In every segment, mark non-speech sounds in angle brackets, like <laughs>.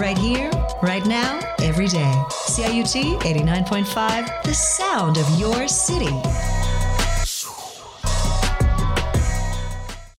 Right here, right now, every day. CIUT 89.5, the sound of your city.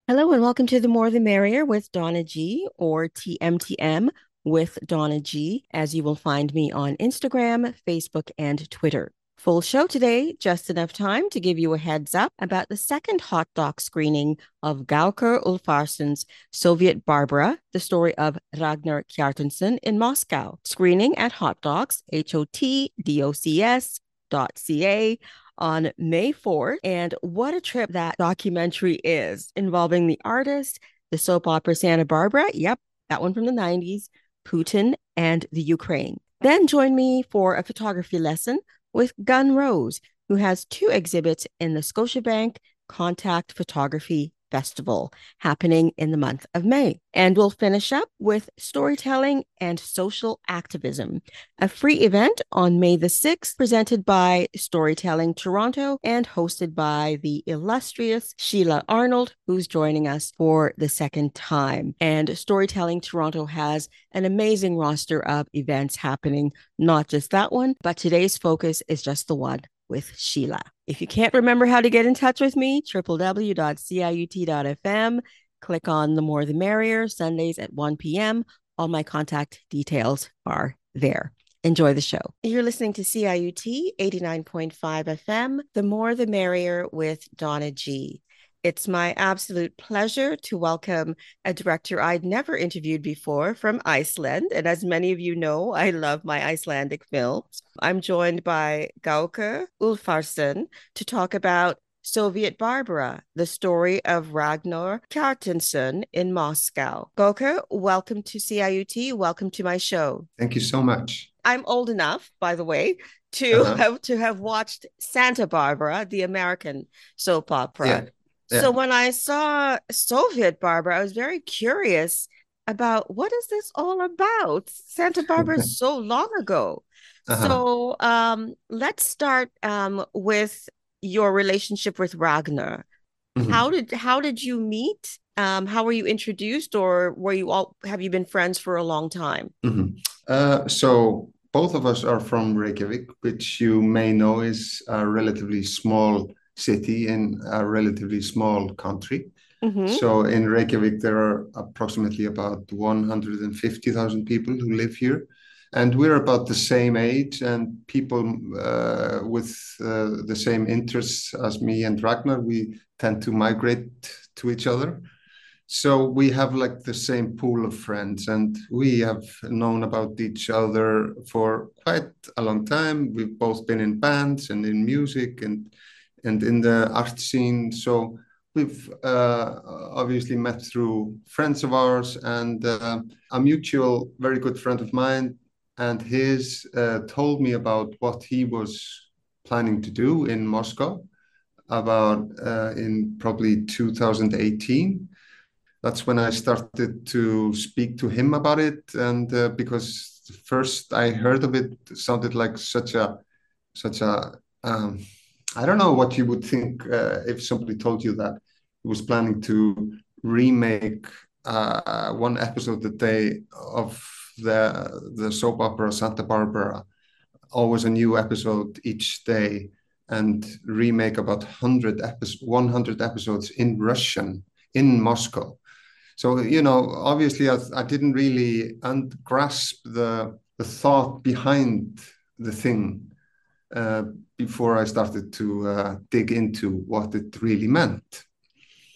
Hello and welcome to the More the Merrier with Donna G or TMTM with Donna G, as you will find me on Instagram, Facebook, and Twitter. Full show today, just enough time to give you a heads up about the second hot doc screening of Gaukur Úlfarsson's Soviet Barbara, the story of Ragnar Kjartansson in Moscow. Screening at Hot Docs, H-O-T-D-O-C-S dot C-A on May 4th. And what a trip that documentary is, involving the artist, the soap opera Santa Barbara, yep, that one from the 90s, Putin, and the Ukraine. Then join me for a photography lesson with Gun Roze, who has two exhibits in the Scotiabank Contact Photography Festival happening in the month of May. And we'll finish up with storytelling and social activism, a free event on May the 6th, presented by Storytelling Toronto and hosted by the illustrious Sheila Arnold, who's joining us for the second time. And Storytelling Toronto has an amazing roster of events happening, not just that one, but today's focus is just the one with Sheila. If you can't remember how to get in touch with me, www.ciut.fm. Click on the more the merrier, Sundays at 1 p.m. All my contact details are there. Enjoy the show. You're listening to CIUT 89.5 FM, The More the Merrier with Donna G. It's my absolute pleasure to welcome a director I'd never interviewed before from Iceland. And as many of you know, I love my Icelandic films. I'm joined by Gaukur Úlfarsson to talk about Soviet Barbara, the story of Ragnar Kjartansson in Moscow. Gaukur, welcome to CIUT. Welcome to my show. Thank you so much. I'm old enough, by the way, to uh-huh. have <laughs> to have watched Santa Barbara, the American soap opera. Yeah yeah. So when I saw Soviet Barbara, I was very curious about what is this all about? Santa Barbara is <laughs> so long ago. Uh-huh. So um, let's start um, with your relationship with Ragnar. Mm-hmm. How did how did you meet? Um, how were you introduced, or were you all have you been friends for a long time? Mm-hmm. Uh, so both of us are from Reykjavik, which you may know is a relatively small city in a relatively small country. Mm-hmm. So in Reykjavik, there are approximately about 150,000 people who live here. And we're about the same age, and people uh, with uh, the same interests as me and Ragnar, we tend to migrate to each other. So we have like the same pool of friends, and we have known about each other for quite a long time. We've both been in bands and in music, and and in the art scene. So we've uh, obviously met through friends of ours and uh, a mutual very good friend of mine and his uh, told me about what he was planning to do in Moscow about uh, in probably 2018 that's when I started to speak to him about it and uh, because first I heard of it, sounded like such a such a um, I don't know what you would think uh, if somebody told you that he was planning to remake uh, one episode a day of the the soap opera Santa Barbara, always a new episode each day, and remake about 100 episodes, 100 episodes in Russian in Moscow. So you know, obviously, I, I didn't really grasp the the thought behind the thing uh, before I started to uh, dig into what it really meant.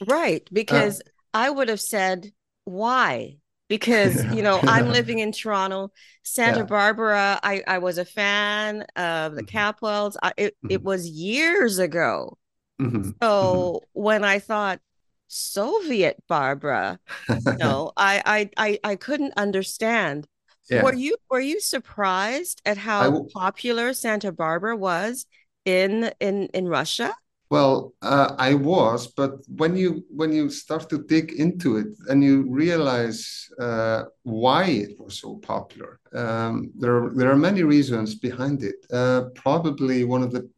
Right, because uh, I would have said, why? Because, <laughs> you know, I'm living in Toronto, Santa yeah. Barbara. I, I was a fan of the mm-hmm. Capwells. I, it, mm-hmm. it was years ago. Mm-hmm. So mm-hmm. when I thought Soviet Barbara, <laughs> you know, I, I, I, I couldn't understand yeah. Were you were you surprised at how w- popular Santa Barbara was in in in Russia? Well, uh, I was, but when you when you start to dig into it and you realize uh, why it was so popular, um, there are, there are many reasons behind it. Uh, probably one of the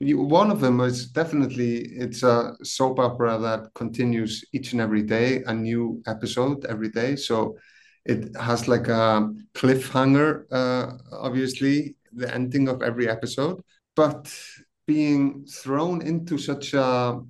one of them is definitely it's a soap opera that continues each and every day, a new episode every day. So it has like a cliffhanger, uh, obviously, the ending of every episode. But being thrown into such a,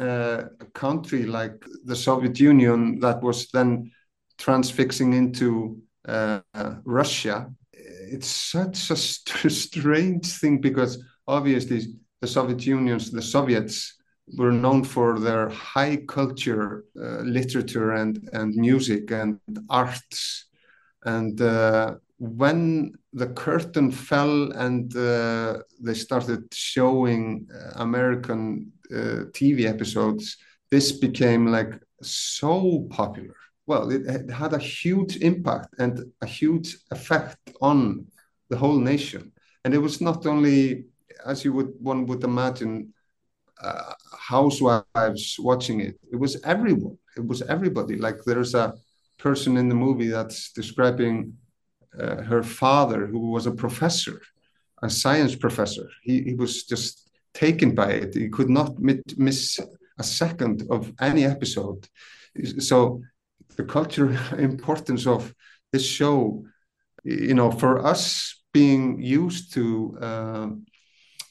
uh, a country like the Soviet Union that was then transfixing into uh, Russia, it's such a st <laughs> strange thing because obviously the Soviet Unions, the Soviets, were known for their high culture, uh, literature and, and music and arts. And uh, when the curtain fell and uh, they started showing uh, American uh, TV episodes, this became like so popular. Well, it, it had a huge impact and a huge effect on the whole nation. And it was not only, as you would one would imagine, uh, housewives watching it. It was everyone. It was everybody. Like there's a person in the movie that's describing uh, her father, who was a professor, a science professor. He, he was just taken by it. He could not miss a second of any episode. So the cultural <laughs> importance of this show, you know, for us being used to uh,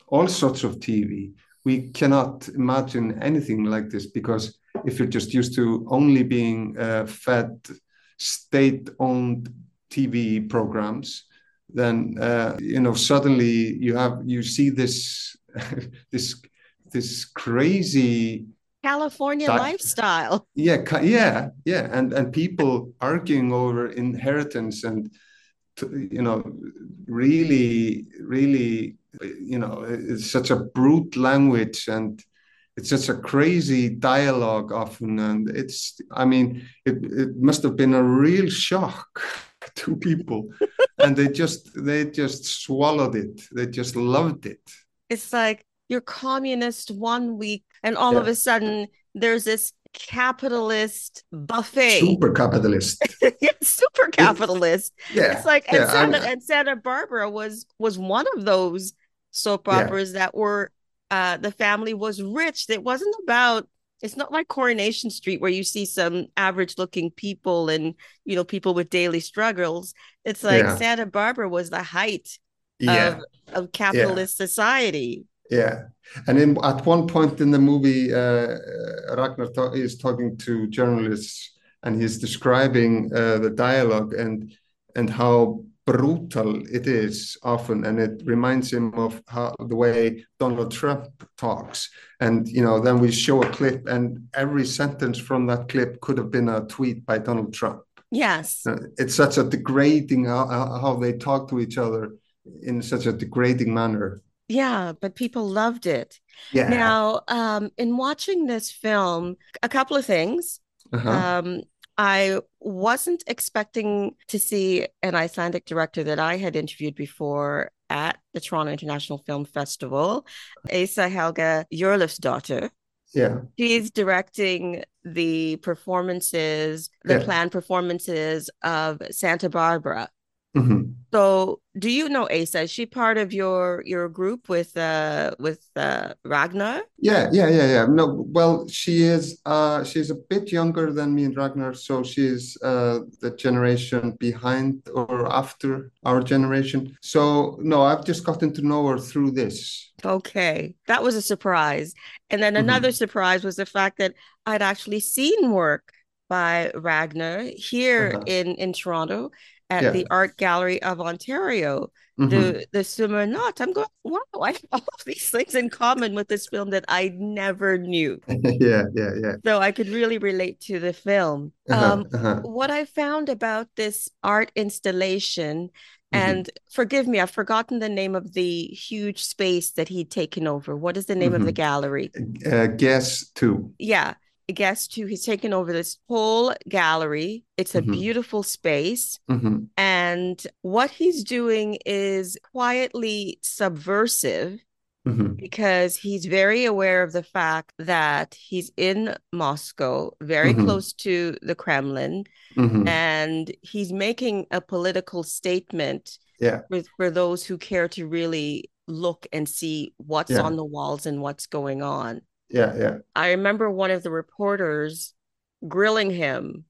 all sorts of TV, we cannot imagine anything like this because if you're just used to only being uh, fed state-owned TV programs, then uh, you know suddenly you have you see this <laughs> this this crazy California lifestyle. Yeah, yeah, yeah, and and people arguing over inheritance and you know really really you know it's such a brute language and it's such a crazy dialogue often and it's i mean it, it must have been a real shock <laughs> to people <laughs> and they just they just swallowed it they just loved it it's like you're communist one week and all yeah. of a sudden there's this capitalist buffet. Super capitalist. <laughs> super capitalist. Yeah. It's like and, yeah, Santa, and Santa Barbara was was one of those soap operas yeah. that were uh the family was rich. It wasn't about it's not like Coronation Street where you see some average looking people and you know people with daily struggles. It's like yeah. Santa Barbara was the height yeah. of, of capitalist yeah. society. Yeah. And in, at one point in the movie, uh, Ragnar to- is talking to journalists and he's describing uh, the dialogue and and how brutal it is often and it reminds him of how the way donald trump talks. And you know then we show a clip and every sentence from that clip could have been a tweet by donald trump. Yes. Uh, it's such a degrading how, how they talk to each other in such a degrading manner. Yeah but people loved it. Yeah. Now um in watching this film a couple of things. Uh-huh. um I wasn't expecting to see an Icelandic director that I had interviewed before at the Toronto International Film Festival, Asa Helga daughter. Yeah. She's directing the performances, the yeah. planned performances of Santa Barbara. Mm-hmm. So, do you know Asa? Is she part of your your group with uh with uh Ragnar? Yeah, yeah, yeah, yeah. No, well, she is uh she's a bit younger than me and Ragnar, so she's uh the generation behind or after our generation. So, no, I've just gotten to know her through this. Okay, that was a surprise. And then mm-hmm. another mm-hmm. surprise was the fact that I'd actually seen work by Ragnar here uh-huh. in in Toronto at yeah. the Art Gallery of Ontario. Mm-hmm. The the summer not. I'm going, <laughs> wow, I have all of these things in common with this film that I never knew. <laughs> yeah, yeah, yeah. So I could really relate to the film. Uh-huh, um, uh-huh. What I found about this art installation, mm-hmm. and forgive me, I've forgotten the name of the huge space that he'd taken over. What is the name mm-hmm. of the gallery? Uh, GES-2. Yeah GES-2 he's taken over this whole gallery. It's a mm-hmm. beautiful space. Mm-hmm. And what he's doing is quietly subversive mm-hmm. because he's very aware of the fact that he's in Moscow, very mm-hmm. close to the Kremlin, mm-hmm. and he's making a political statement yeah. for, for those who care to really look and see what's yeah. on the walls and what's going on yeah, yeah. I remember one of the reporters grilling him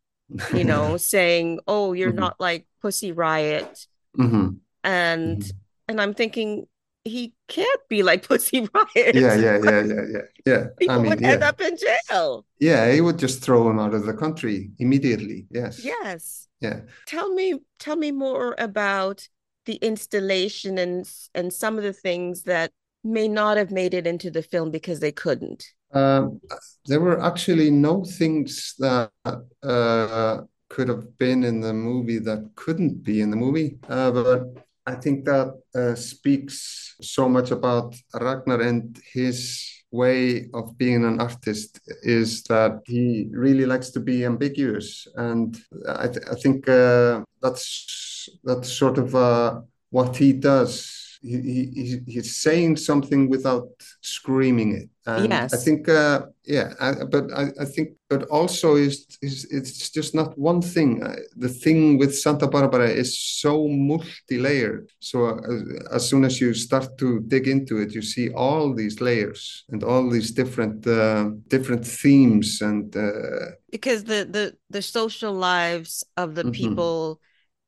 you <laughs> know, saying, "Oh, you're mm-hmm. not like Pussy Riot," mm-hmm. and mm-hmm. and I'm thinking he can't be like <laughs> Pussy Riot. Yeah, yeah, yeah, yeah, yeah, yeah. <laughs> People I mean, would yeah. end up in jail. Yeah, he would just throw him out of the country immediately. Yes. Yes. Yeah. Tell me, tell me more about the installation and and some of the things that may not have made it into the film because they couldn't. Um, there were actually no things that uh, could have been in the movie that couldn't be in the movie. Uh, but I think that uh, speaks so much about Ragnar and his way of being an artist is that he really likes to be ambiguous, and I, th- I think uh, that's that's sort of uh, what he does he, he he's saying something without screaming it and yes. i think uh, yeah I, but I, I think but also is, is it's just not one thing uh, the thing with santa barbara is so multi-layered so uh, as soon as you start to dig into it you see all these layers and all these different uh, different themes and uh, because the the the social lives of the mm-hmm. people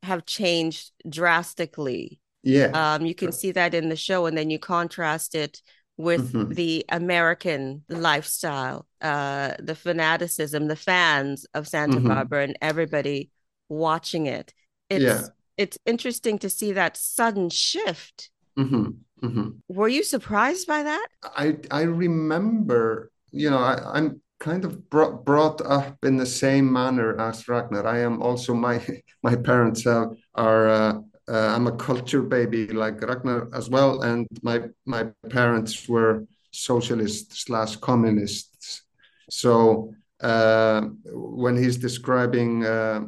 have changed drastically yeah. Um, you can see that in the show, and then you contrast it with mm-hmm. the American lifestyle, uh, the fanaticism, the fans of Santa mm-hmm. Barbara, and everybody watching it. It's yeah. it's interesting to see that sudden shift. Mm-hmm. mm-hmm. Were you surprised by that? I I remember, you know, I, I'm kind of brought, brought up in the same manner as Ragnar. I am also my <laughs> my parents uh, are uh, uh, I'm a culture baby like Ragnar as well, and my my parents were socialists slash communists. So uh, when he's describing uh,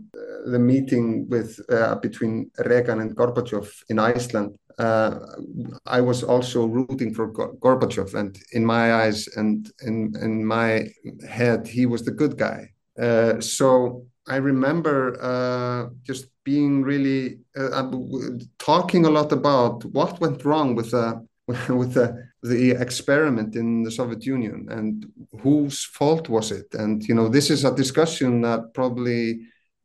the meeting with uh, between Reagan and Gorbachev in Iceland, uh, I was also rooting for Gorbachev, and in my eyes and in in my head, he was the good guy. Uh, so I remember just being really uh, talking a lot about what went wrong with the <laughs> with the, the experiment in the Soviet Union and whose fault was it? And you know, this is a discussion that probably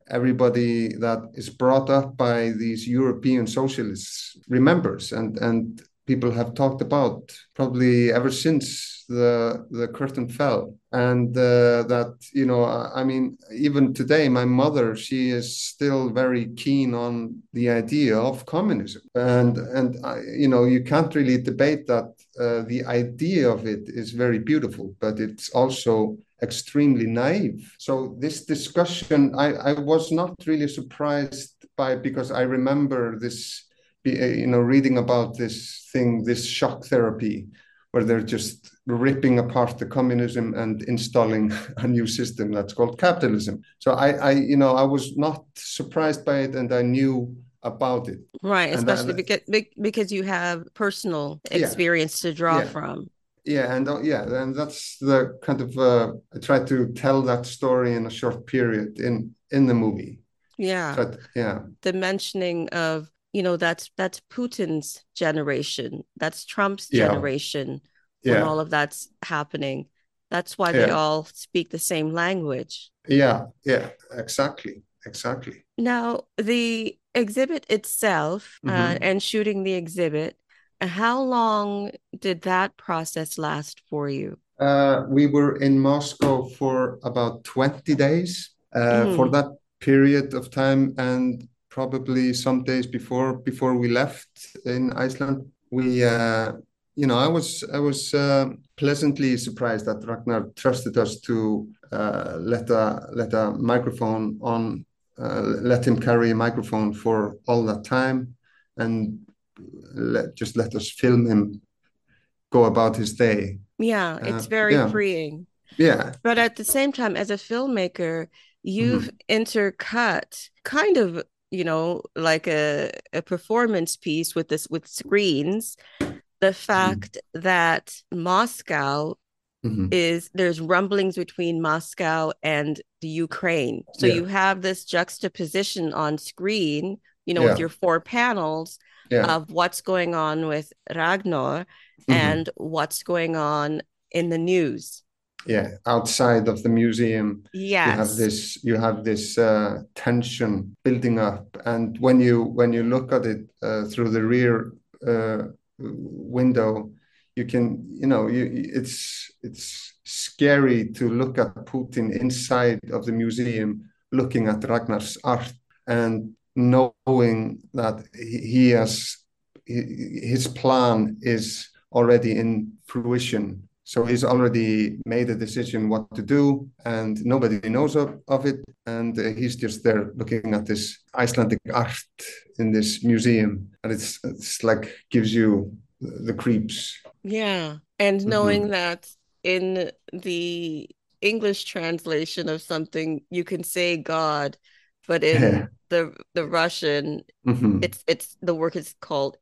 everybody that is brought up by these European socialists remembers and and people have talked about probably ever since the the curtain fell. And uh, that you know i mean even today my mother she is still very keen on the idea of communism. And and I, you know you can't really debate that uh, the idea of it is very beautiful but it's also extremely naive. So this discussion i i was not really surprised by because i remember this you know reading about this thing this shock therapy where they're just ripping apart the communism and installing <laughs> a new system that's called capitalism. So I, I you know, I was not surprised by it, and I knew about it. Right, especially because because you have personal experience yeah, to draw yeah. from. Yeah, and uh, yeah, and that's the kind of uh, I try to tell that story in a short period in in the movie. Yeah, but, yeah. The mentioning of you know that's that's Putin's generation, that's Trump's yeah. generation when yeah. all of that's happening. That's why they yeah. all speak the same language. Yeah, yeah, exactly, exactly. Now, the exhibit itself uh, mm-hmm. uh, and shooting the exhibit, how long did that process last for you? Uh, we were in Moscow for about 20 days. Uh, mm. For that period of time, and probably some days before before we left in Iceland, we uh, you know, I was I was uh, pleasantly surprised that Ragnar trusted us to uh, let a let a microphone on, uh, let him carry a microphone for all that time, and let, just let us film him go about his day. Yeah, it's uh, very yeah. freeing. Yeah, but at the same time, as a filmmaker, you've mm-hmm. intercut kind of you know like a, a performance piece with this with screens the mm-hmm. fact mm-hmm. that Moscow mm-hmm. is there's rumblings between Moscow and the Ukraine. So yeah. you have this juxtaposition on screen, you know, yeah. with your four panels yeah. of what's going on with Ragnar mm-hmm. and what's going on in the news. Yeah outside of the museum yes you have this you have this uh, tension building up. And when you when you look at it uh, through the rear uh, window you can you know you, it's it's scary to look at putin inside of the museum looking at ragnar's art and knowing that he has his plan is already in fruition so he's already made a decision what to do, and nobody knows of, of it. And uh, he's just there looking at this Icelandic art in this museum, and it's it's like gives you the creeps. Yeah, and knowing mm-hmm. that in the English translation of something, you can say God, but in yeah. the the Russian, mm-hmm. it's it's the work is called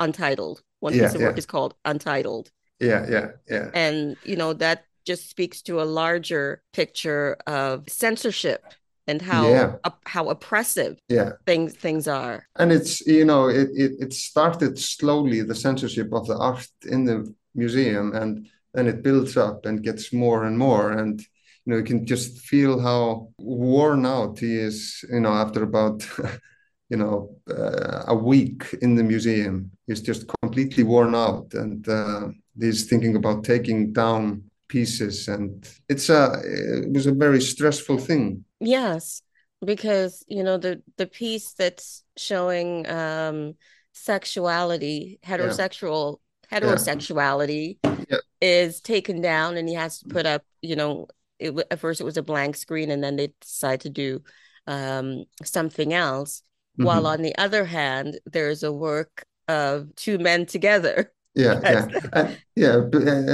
Untitled. One yeah, piece of yeah. work is called Untitled yeah yeah yeah. And you know that just speaks to a larger picture of censorship and how yeah. uh, how oppressive yeah. things things are. And it's you know it, it it started slowly the censorship of the art in the museum and then it builds up and gets more and more. And you know you can just feel how worn out he is you know after about <laughs> you know uh, a week in the museum. He's just completely worn out. And uh, this thinking about taking down pieces and it's a it was a very stressful thing yes because you know the the piece that's showing um sexuality heterosexual yeah. heterosexuality yeah. is taken down and he has to put up you know it, at first it was a blank screen and then they decide to do um something else mm-hmm. while on the other hand there's a work of two men together yeah <laughs> yeah. And, yeah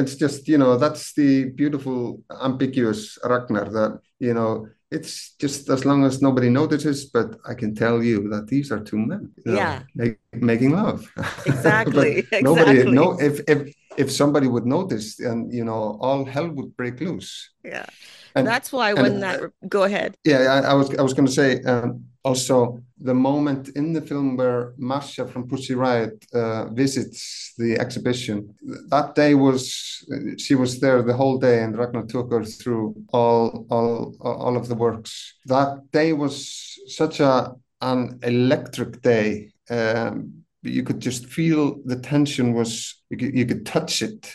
it's just you know that's the beautiful ambiguous ragnar that you know it's just as long as nobody notices but i can tell you that these are two men you know, yeah. make, making love. <laughs> Exactly <laughs> nobody exactly. no if if if somebody would notice and you know all hell would break loose yeah and that's why when and, that go ahead yeah I, I was i was going to say um, also the moment in the film where Masha from Pussy Riot uh, visits the exhibition. That day was she was there the whole day, and Ragnar took her through all all all of the works. That day was such a an electric day. Um, you could just feel the tension was you could, you could touch it,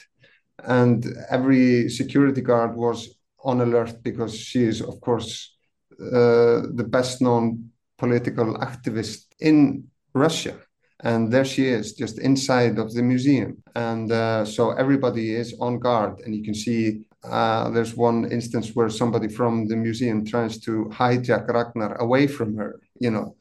and every security guard was on alert because she is of course uh, the best known political activist in Russia. And there she is, just inside of the museum. And uh, so everybody is on guard. And you can see uh, there's one instance where somebody from the museum tries to hijack Ragnar away from her, you know,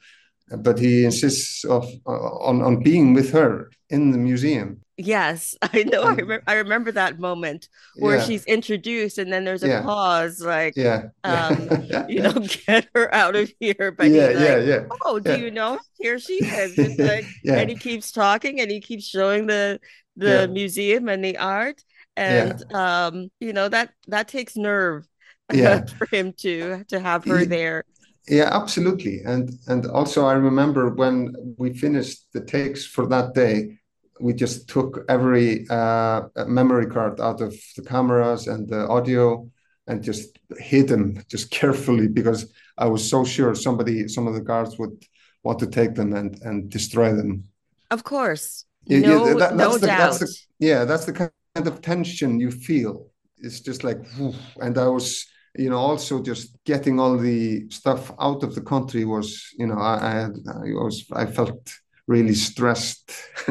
but he insists of uh, on, on being with her in the museum Yes, <laughs> I know. I, remember, I remember that moment where yeah. she's introduced, and then there's a yeah. pause, like, yeah, um, <laughs> you know, get her out of here. But yeah, like, yeah, yeah. Oh, do you know? Here she is. <laughs> Like. And he keeps talking, and he keeps showing the the museum and the art, and um, you know that that takes nerve, yeah. for him to to have her he, there. Yeah, absolutely. And and also, I remember when we finished the takes for that day we just took every uh, memory card out of the cameras and the audio and just hid them <laughs> just carefully because I was so sure somebody, some of the guards would want to take them and, and destroy them. Of course. Yeah, no, yeah, that, no the, doubt. The, yeah, that's the kind of tension you feel. It's just like, and I was, you know, also just getting all the stuff out of the country was, you know, I, I had, I was, I felt really stressed. <laughs>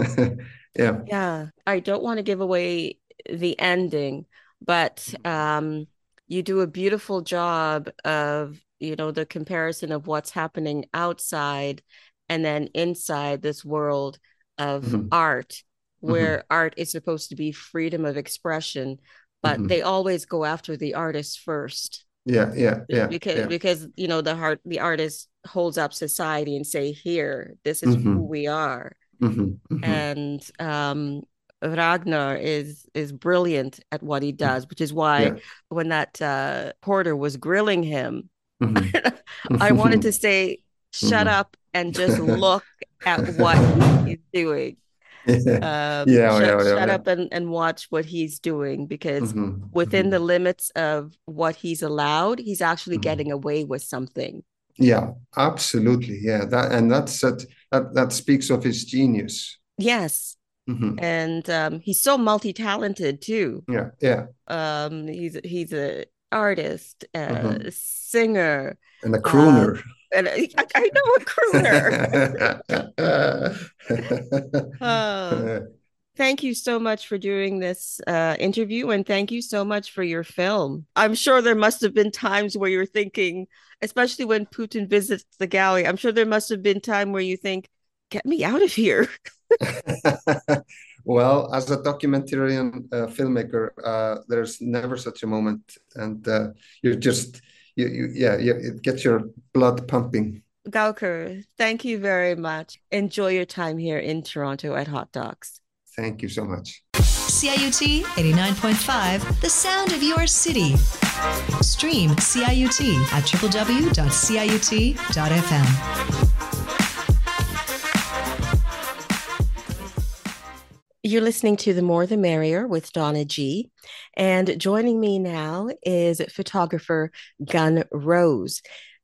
yeah. Yeah. I don't want to give away the ending, but um, you do a beautiful job of, you know, the comparison of what's happening outside and then inside this world of mm-hmm. art, mm-hmm. where mm-hmm. art is supposed to be freedom of expression, but mm-hmm. they always go after the artist first yeah yeah yeah because yeah. because you know the heart the artist holds up society and say here this is mm-hmm. who we are mm-hmm. Mm-hmm. and um Ragnar is is brilliant at what he mm-hmm. does, which is why yeah. when that uh, porter was grilling him, mm-hmm. <laughs> I wanted to <laughs> say, "Shut mm-hmm. up and just <laughs> look at what he's doing." <laughs> um, yeah, shut, yeah, yeah, shut yeah. up and, and watch what he's doing because mm-hmm. within mm-hmm. the limits of what he's allowed, he's actually mm-hmm. getting away with something. Yeah, absolutely. Yeah, that and that's that that, that speaks of his genius. Yes. Mm-hmm. And um, he's so multi-talented too. Yeah, yeah. Um, he's he's a artist, a mm-hmm. singer, and a crooner. Um, and I, I know a crooner. <laughs> oh, thank you so much for doing this uh, interview, and thank you so much for your film. I'm sure there must have been times where you're thinking, especially when Putin visits the gallery. I'm sure there must have been time where you think, "Get me out of here." <laughs> well, as a documentarian uh, filmmaker, uh, there's never such a moment, and uh, you're just you, you yeah, you, it gets your blood pumping. Gaukur, thank you very much. Enjoy your time here in Toronto at Hot Docs. Thank you so much. CIUT 89.5, the sound of your city. Stream CIUT at www.ciut.fm. You're listening to The More the Merrier with Donna G. And joining me now is photographer Gun Roze.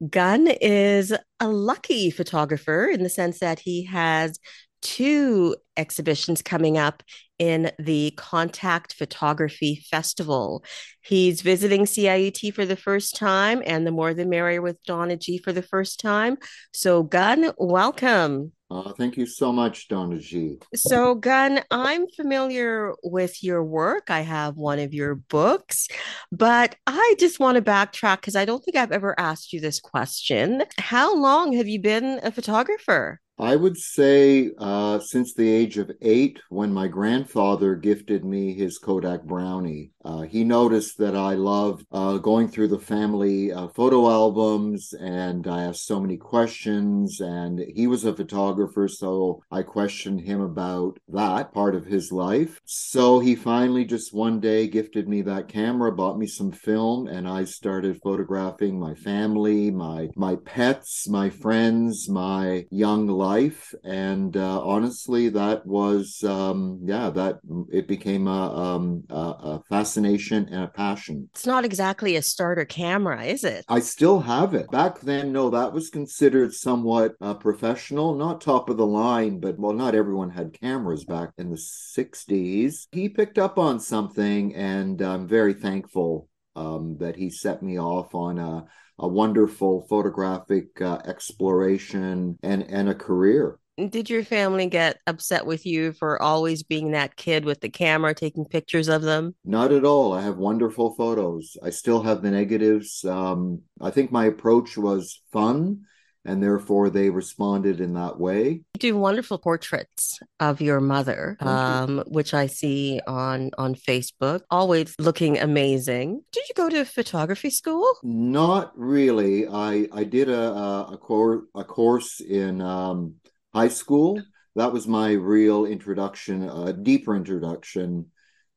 Gun is a lucky photographer in the sense that he has two exhibitions coming up in the Contact Photography Festival. He's visiting CIUT for the first time and the More the Merrier with Donna G for the first time. So, Gun, welcome. Uh, thank you so much, Donna G. So, Gun, I'm familiar with your work. I have one of your books, but I just want to backtrack because I don't think I've ever asked you this question. How long have you been a photographer? I would say uh, since the age of eight, when my grandfather gifted me his Kodak Brownie. Uh, he noticed that I loved uh, going through the family uh, photo albums and I asked so many questions. And he was a photographer, so I questioned him about that part of his life. So he finally just one day gifted me that camera, bought me some film, and I started photographing my family, my my pets, my friends, my young life life and uh, honestly that was um, yeah that it became a, um, a, a, fascination and a passion. It's not exactly a starter camera is it? I still have it. Back then no that was considered somewhat uh, professional not top of the line but well not everyone had cameras back in the 60s he picked up on something and i'm very thankful um, that he set me off on a a wonderful photographic uh, exploration and and a career. Did your family get upset with you for always being that kid with the camera taking pictures of them? Not at all. I have wonderful photos. I still have the negatives. Um, I think my approach was fun and therefore they responded in that way. You do wonderful portraits of your mother, um, which I see on on Facebook, always looking amazing. Did you go to photography school? Not really. I I did a a, a, cor- a course in um, high school. That was my real introduction, a deeper introduction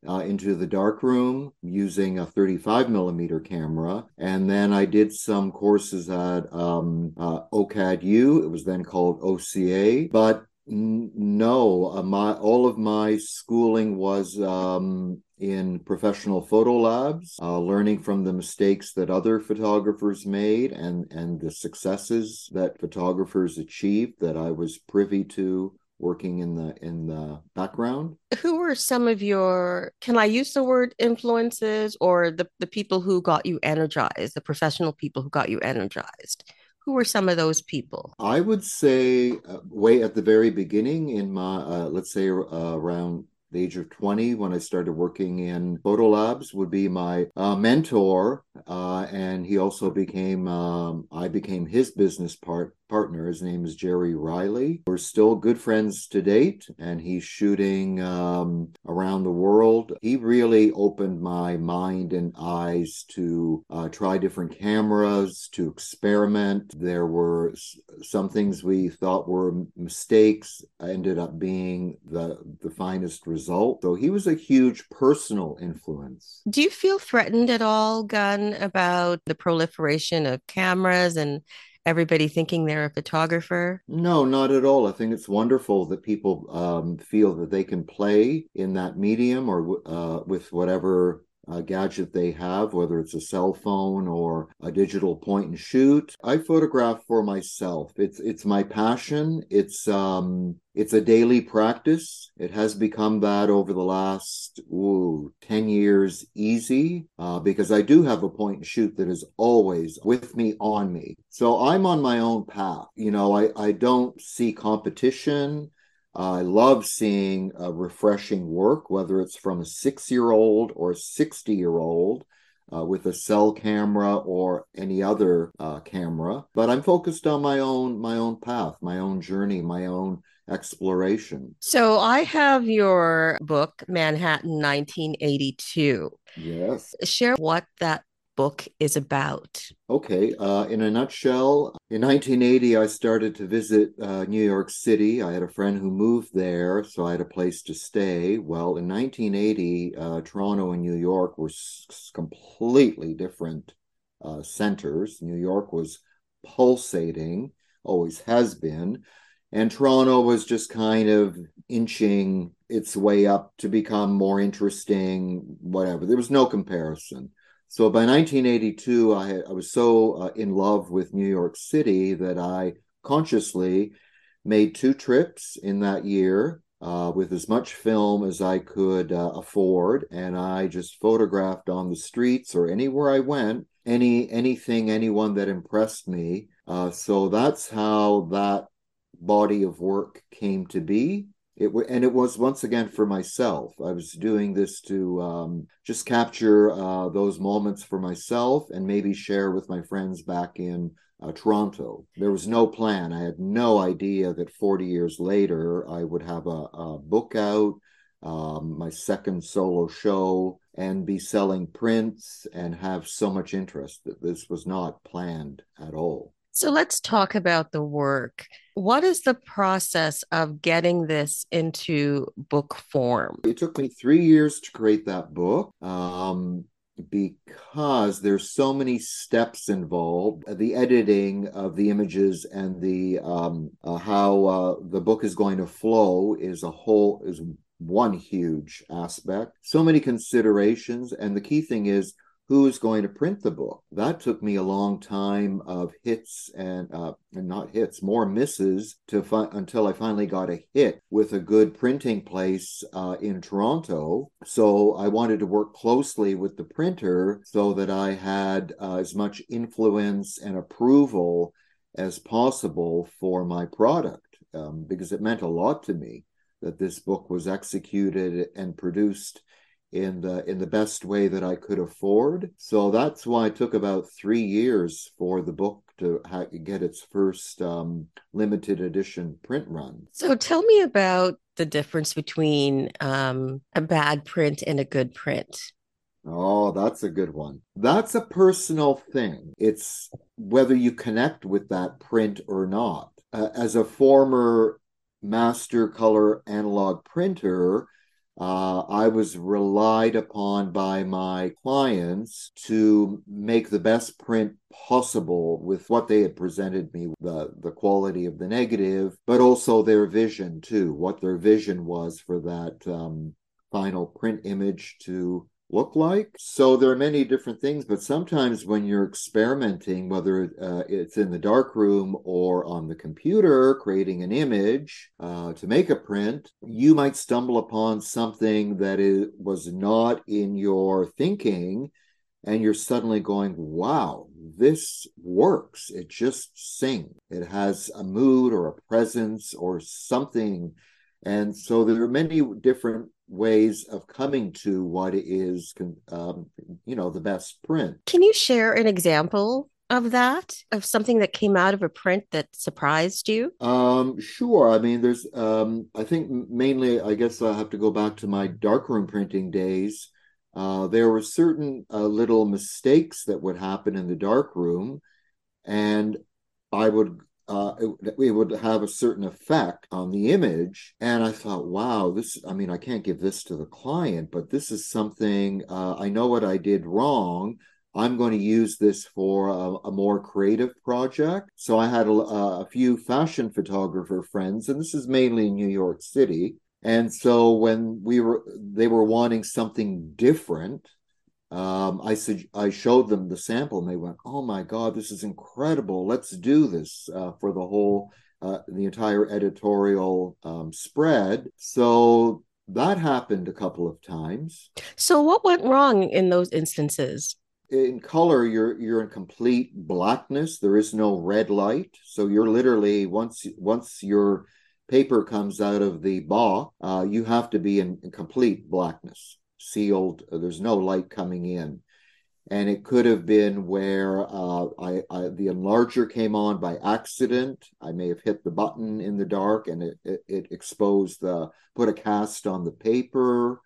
uh, into the darkroom using a 35 millimeter camera. And then I did some courses at um, uh, OCAD-U. It was then called OCA. But no, uh, my all of my schooling was um, in professional photo labs, uh, learning from the mistakes that other photographers made and and the successes that photographers achieved that I was privy to working in the in the background who were some of your can i use the word influences or the, the people who got you energized the professional people who got you energized who were some of those people i would say uh, way at the very beginning in my uh, let's say uh, around the age of 20 when I started working in photo labs would be my uh, mentor. Uh, and he also became, um, I became his business part partner. His name is Jerry Riley. We're still good friends to date, and he's shooting um, around the world. He really opened my mind and eyes to uh, try different cameras, to experiment. There were some things we thought were mistakes, ended up being the, the finest result. So he was a huge personal influence. Do you feel threatened at all, Gun, about the proliferation of cameras and everybody thinking they're a photographer? No, not at all. I think it's wonderful that people um, feel that they can play in that medium or uh, with whatever uh, gadget they have, whether it's a cell phone or a digital point and shoot. I photograph for myself. It's it's my passion. It's um it's a daily practice. It has become that over the last ooh, 10 years easy uh, because I do have a point and shoot that is always with me on me. So I'm on my own path. You know, I, I don't see competition. I love seeing uh, refreshing work, whether it's from a six year old or a 60 year old. Uh, with a cell camera or any other uh, camera but i'm focused on my own my own path my own journey my own exploration so i have your book manhattan 1982 yes share what that book is about. Okay, uh, in a nutshell, in 1980, I started to visit uh, New York City. I had a friend who moved there, so I had a place to stay. Well, in 1980, uh, Toronto and New York were s- completely different uh, centers. New York was pulsating, always has been. And Toronto was just kind of inching its way up to become more interesting, whatever. There was no comparison. So by 1982, I, I was so uh, in love with New York City that I consciously made two trips in that year uh, with as much film as I could uh, afford, and I just photographed on the streets or anywhere I went any anything anyone that impressed me. Uh, so that's how that body of work came to be it and it was once again for myself. I was doing this to um, just capture uh, those moments for myself and maybe share with my friends back in uh, Toronto. There was no plan. I had no idea that 40 years later I would have a, a book out, um, my second solo show, and be selling prints and have so much interest that this was not planned at all. So let's talk about the work. What is the process of getting this into book form? It took me three years to create that book. Um, because there's so many steps involved the editing of the images and the um, uh, how uh, the book is going to flow is a whole is one huge aspect so many considerations and the key thing is who is going to print the book. That took me a long time of hits and, uh, and not hits, more misses to fi- until I finally got a hit with a good printing place uh, in Toronto. So I wanted to work closely with the printer so that I had uh, as much influence and approval as possible for my product um, because it meant a lot to me that this book was executed and produced in the in the best way that I could afford. So that's why it took about three years for the book to ha- get its first um, limited edition print run. So tell me about the difference between um, a bad print and a good print. Oh, that's a good one. That's a personal thing. It's whether you connect with that print or not. Uh, as a former master color analog printer, uh, I was relied upon by my clients to make the best print possible with what they had presented me, the, the quality of the negative, but also their vision too, what their vision was for that um, final print image to look like. So there are many different things, but sometimes when you're experimenting, whether uh, it's in the dark room or on the computer, creating an image uh, to make a print, you might stumble upon something that is, was not in your thinking. And you're suddenly going, wow, this works. It just sings. It has a mood or a presence or something. And so there are many different ways of coming to what is, um, you know, the best print. Can you share an example of that of something that came out of a print that surprised you? Um sure. I mean there's um i think mainly i guess i have to go back to my darkroom printing days. Uh there were certain uh, little mistakes that would happen in the darkroom and i would uh, it, it, would have a certain effect on the image. And I thought, wow, this, I mean, I can't give this to the client, but this is something, uh, I know what I did wrong. I'm going to use this for a, a more creative project. So I had a, a, few fashion photographer friends, and this is mainly in New York City. And so when we were, they were wanting something different. Um, I said I showed them the sample, and they went, "Oh my God, this is incredible! Let's do this uh, for the whole, uh, the entire editorial um, spread." So that happened a couple of times. So what went wrong in those instances? in color you're you're in complete blackness there is no red light so you're literally once once your paper comes out of the box uh, you have to be in, in complete blackness sealed uh, there's no light coming in and it could have been where uh, I, I, the enlarger came on by accident. I may have hit the button in the dark and it, it, it exposed the put a cast on the paper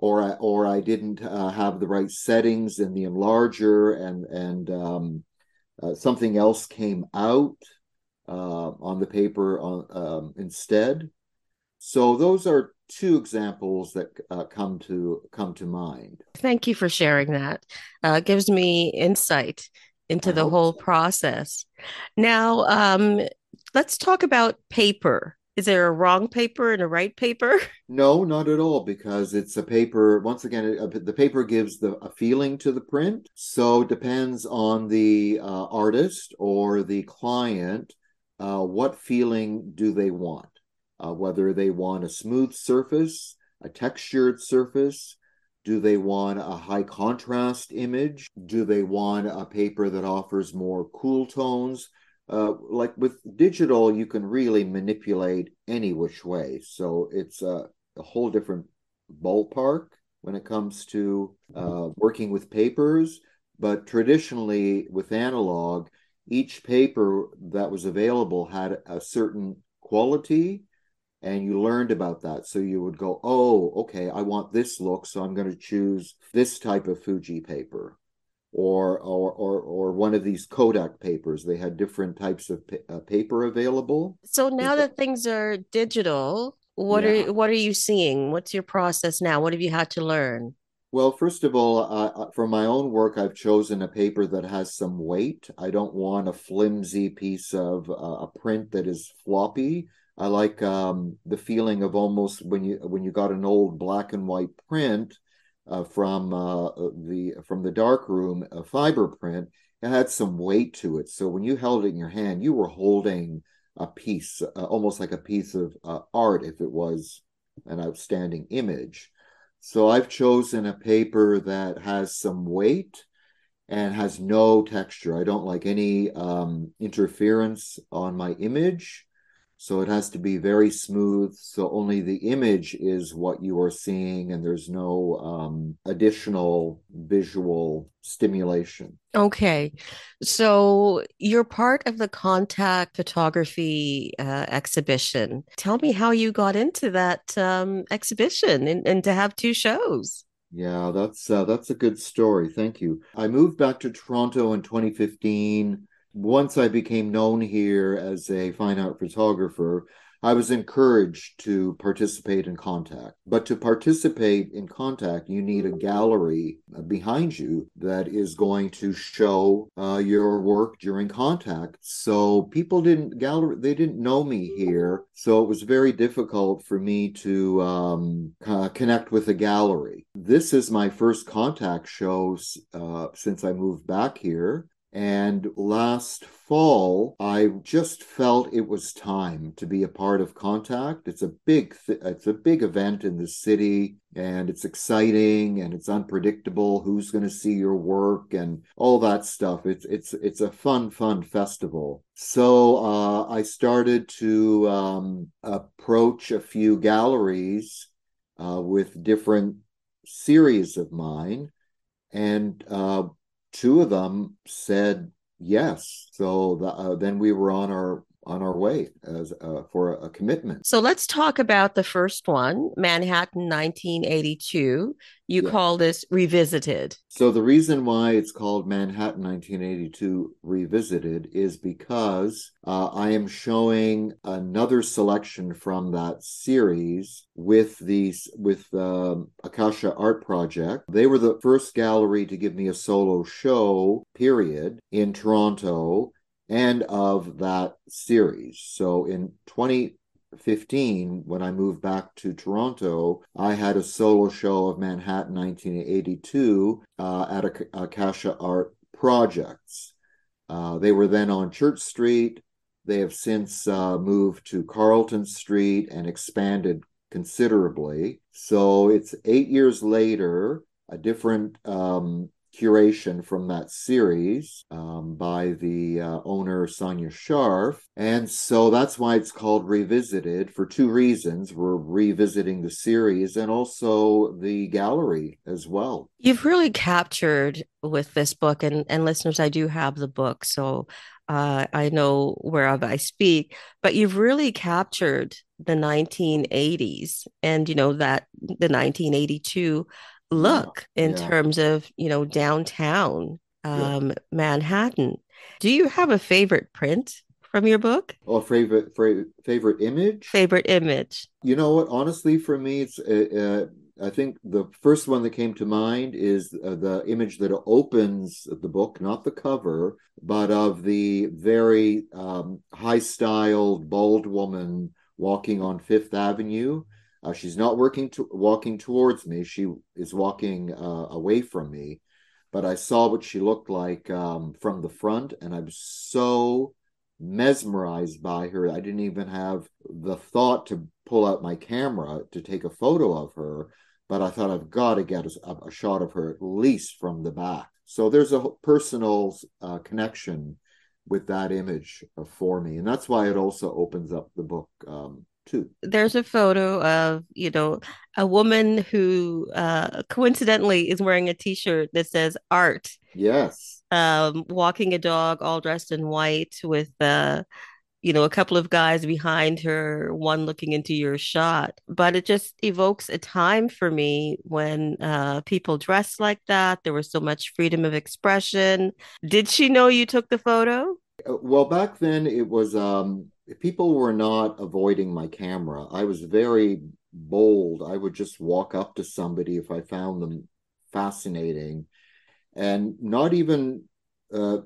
or I, or I didn't uh, have the right settings in the enlarger, and and um, uh, something else came out uh, on the paper on, um, instead. So those are two examples that uh, come to come to mind. Thank you for sharing that. Uh, gives me insight into I the whole so. process. Now, um, let's talk about paper. Is there a wrong paper and a right paper? <laughs> No, not at all, because it's a paper. Once again, the paper gives the a feeling to the print, so it depends on the uh, artist or the client. Uh, what feeling do they want? Uh, whether they want a smooth surface, a textured surface, do they want a high contrast image? Do they want a paper that offers more cool tones? uh, like with digital, you can really manipulate any which way. So it's a, a whole different ballpark when it comes to uh, working with papers. But traditionally, with analog, each paper that was available had a certain quality and you learned about that. So you would go, oh, okay, I want this look, so I'm going to choose this type of Fuji paper or or or, or one of these Kodak papers. They had different types of pa- uh, paper available. So now that things are digital, what yeah. are what are you seeing? What's your process now? What have you had to learn? Well, first of all, uh, for my own work, I've chosen a paper that has some weight. I don't want a flimsy piece of uh, a print that is floppy. I like um, the feeling of almost when you when you got an old black and white print uh, from uh, the from the dark room, a fiber print. It had some weight to it. So when you held it in your hand, you were holding a piece, uh, almost like a piece of uh, art, if it was an outstanding image. So I've chosen a paper that has some weight and has no texture. I don't like any um, interference on my image. So it has to be very smooth. So only the image is what you are seeing, and there's no um, additional visual stimulation. Okay. So you're part of the contact photography uh, exhibition. Tell me how you got into that um, exhibition and, and to have two shows. Yeah, that's uh, that's a good story. Thank you. I moved back to Toronto in 2015 once I became known here as a fine art photographer, I was encouraged to participate in contact. But to participate in contact, you need a gallery behind you that is going to show uh, your work during contact. So people didn't gallery they didn't know me here, so it was very difficult for me to um, uh, connect with a gallery. This is my first contact show uh, since I moved back here. And last fall, I just felt it was time to be a part of Contact. It's a big, th- it's a big event in the city, and it's exciting and it's unpredictable. Who's going to see your work and all that stuff? It's it's it's a fun, fun festival. So uh, I started to um, approach a few galleries uh, with different series of mine, and uh, two of them said yes. So the, uh, then we were on our on our way as uh, for a, a commitment. So let's talk about the first one, Manhattan 1982. You yeah. call this Revisited. So the reason why it's called Manhattan 1982 Revisited is because uh, I am showing another selection from that series with these with um, Akasha Art Project. They were the first gallery to give me a solo show. Period in Toronto and of that series. So in 2015, when I moved back to Toronto, I had a solo show of Manhattan 1982 uh, at Akasha Art Projects. Uh, they were then on Church Street. They have since uh, moved to Carlton Street and expanded considerably. So it's eight years later, a different um, curation from that series um, by the uh, owner Sonia Scharf. And so that's why it's called Revisited for two reasons. We're revisiting the series and also the gallery as well. You've really captured with this book, and, and listeners, I do have the book, so uh, I know whereof I speak, but you've really captured the 1980s and, you know, that the 1982 look in yeah. terms of you know downtown um, yeah. Manhattan. Do you have a favorite print from your book? Or favorite favorite favorite image? Favorite image. You know what? Honestly, for me, it's uh, uh, I think the first one that came to mind is uh, the image that opens the book, not the cover, but of the very um, high styled, bold woman walking on Fifth Avenue uh, she's not working to, walking towards me. She is walking uh, away from me. But I saw what she looked like um, from the front, and I'm so mesmerized by her. I didn't even have the thought to pull out my camera to take a photo of her. But I thought I've got to get a, a shot of her at least from the back. So there's a personal uh, connection with that image for me, and that's why it also opens up the book um, too. There's a photo of, you know, a woman who uh, coincidentally is wearing a t-shirt that says art. Yes. Um, walking a dog all dressed in white with uh you know, a couple of guys behind her, one looking into your shot. But it just evokes a time for me when uh, people dressed like that. There was so much freedom of expression. Did she know you took the photo? Uh, well, back then it was um, people were not avoiding my camera. I was very bold. I would just walk up to somebody if I found them fascinating and not even uh,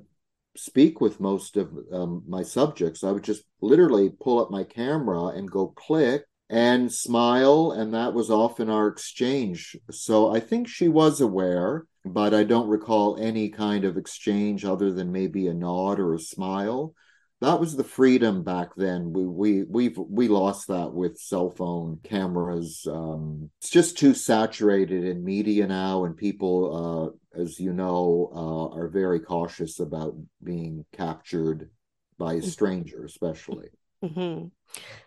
speak with most of um, my subjects. I would just literally pull up my camera and go click and smile. And that was often our exchange. So I think she was aware, but I don't recall any kind of exchange other than maybe a nod or a smile that was the freedom back then. We we we've we lost that with cell phone cameras. Um, it's just too saturated in media now, and people, uh, as you know, uh, are very cautious about being captured by a stranger, especially. Mm-hmm.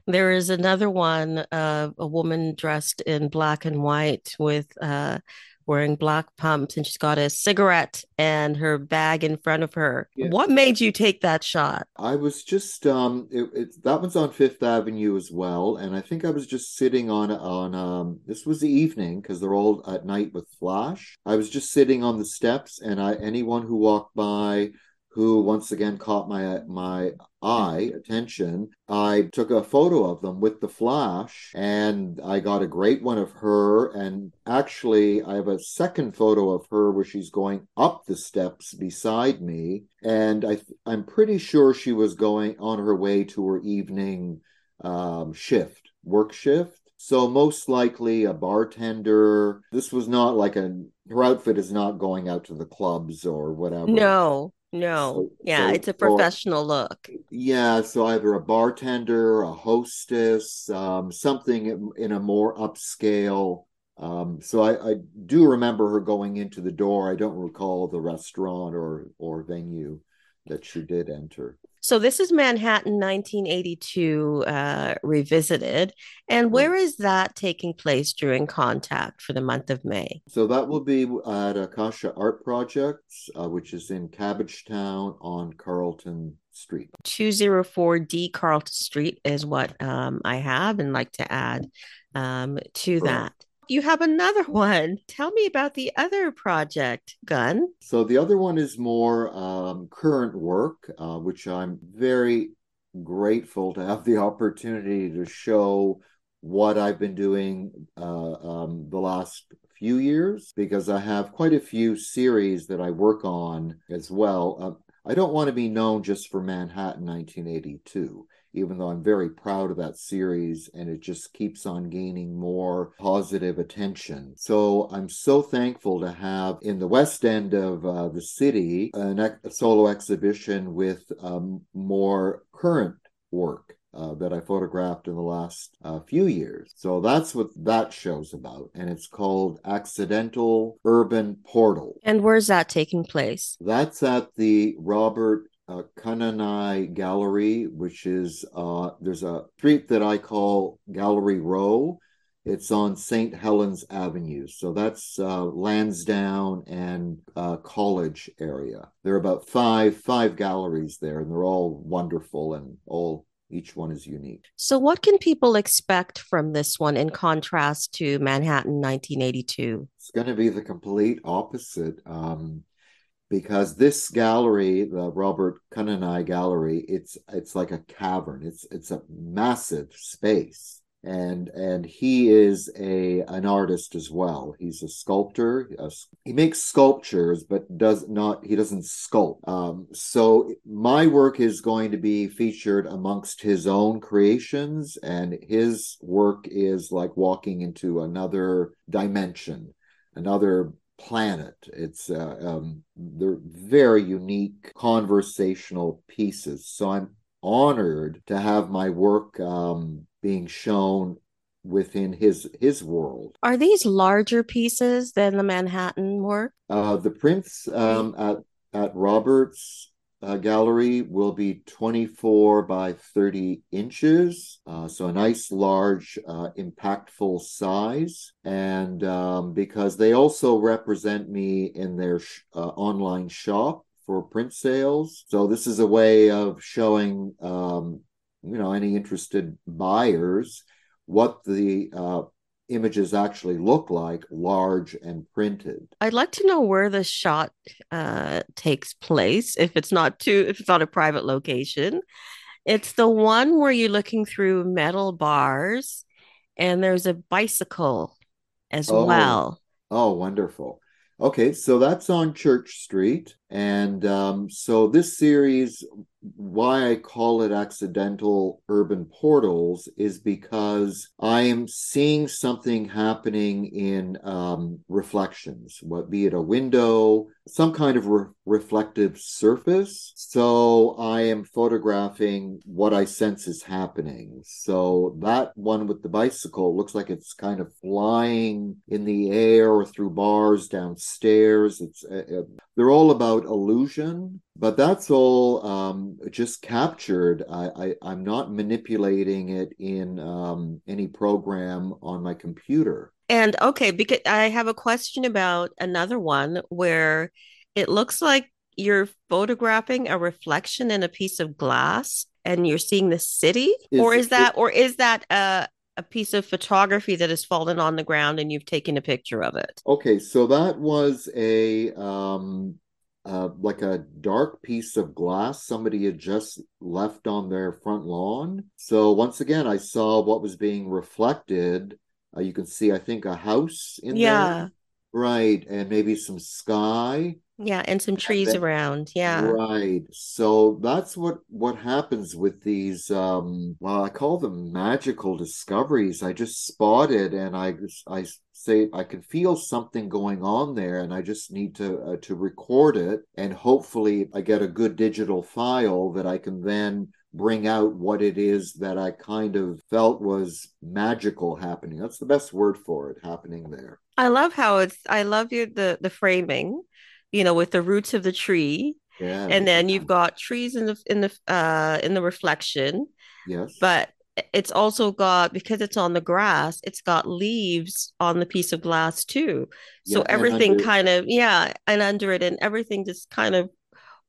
There is another one, uh, a woman dressed in black and white with uh, wearing black pumps and she's got a cigarette and her bag in front of her. What made you take that shot? I was just um it, it, that one's on Fifth Avenue as well and I think I was just sitting on on um this was the evening because they're all at night with flash. I was just sitting on the steps and I anyone who walked by who once again caught my my eye attention i took a photo of them with the flash and i got a great one of her and actually i have a second photo of her where she's going up the steps beside me and i i'm pretty sure she was going on her way to her evening um, shift work shift so most likely a bartender. This was not like a her outfit is not going out to the clubs or whatever. No, no, so, yeah, so, it's a professional so, look. Yeah, so either a bartender, a hostess, um, something in a more upscale. Um, so I, I do remember her going into the door. I don't recall the restaurant or or venue that she did enter. So this is Manhattan 1982 uh, revisited. And where is that taking place during contact for the month of May? So that will be at Akasha Art Projects, uh, which is in Cabbagetown on Carlton Street. 204D Carlton Street is what um, I have and like to add um, to that. You have another <laughs> one. Tell me about the other project, Gun. So the other one is more um, current work, uh, which I'm very grateful to have the <laughs> opportunity to show what I've been doing uh, um, the last few years because I have quite a few series that I work on as well. Uh, I don't want to be known just for Manhattan 1982 even though I'm very proud of that series and it just keeps on gaining more positive attention. So I'm so thankful to have in the west end of uh, the city an, a solo exhibition with um, more current work. Uh, that I photographed in the last uh, few years. So that's what that show's about. And it's called Accidental Urban Portal. And where's that taking place? That's at the Robert uh, Kananaj Gallery, which is uh, there's a street that I call Gallery Row. It's on St. Helens Avenue. So that's uh, Lansdowne and uh, College area. There are about five five galleries there, and they're all wonderful and all each one is unique. So, what can people expect from this one in contrast to Manhattan 1982? It's going to be the complete opposite. Um, because this gallery, the Robert Kananaj Gallery, it's it's like a cavern. It's it's a massive space, and and he is a an artist as well. He's a sculptor. he makes sculptures, but does not he doesn't sculpt. Um, so my work is going to be featured amongst his own creations, and his work is like walking into another dimension, another planet. It's uh, um, they're very unique conversational pieces. So I'm honored to have my work um, being shown within his his world. Are these larger pieces than the Manhattan work? Uh, the prints um, at at Roberts uh, gallery will be 24 by 30 inches. Uh, so a nice, large, uh, impactful size. And um, because they also represent me in their sh- uh, online shop for print sales. So this is a way of showing, um, you know, any interested buyers what the uh, images actually look like large and printed. I'd like to know where the shot uh, takes place if it's not too if it's not a private location. It's the one where you're looking through metal bars and there's a bicycle as oh, well. Oh, wonderful. Okay, so that's on Church Street. And um, so this series, why I call it accidental urban portals is because I am seeing something happening in um, reflections, what be it a window, some kind of re- reflective surface. So I am photographing what I sense is happening. So that one with the bicycle looks like it's kind of flying in the air or through bars downstairs. It's uh, uh they're all about illusion, but that's all um, just captured. I, I am not manipulating it in um, any program on my computer. And okay, because I have a question about another one where it looks like you're photographing a reflection in a piece of glass and you're seeing the city is, or is that or is that a, a piece of photography that has fallen on the ground and you've taken a picture of it. Okay so that was a um uh, like a dark piece of glass somebody had just left on their front lawn. So once again i saw what was being reflected. Uh, you can see i think a house in yeah. there right and maybe some sky yeah, and some trees and then, around. Yeah. Right. So that's what what happens with these um well I call them magical discoveries. I just spotted and I I say I can feel something going on there and I just need to uh, to record it and hopefully I get a good digital file that I can then bring out what it is that I kind of felt was magical happening. That's the best word for it happening there. I love how it's I love you the the framing you know, with the roots of the tree. Yeah. And then you've got trees in the in the uh in the reflection. Yes. But it's also got because it's on the grass, it's got leaves on the piece of glass too. So yeah, everything kind of yeah, and under it and everything just kind of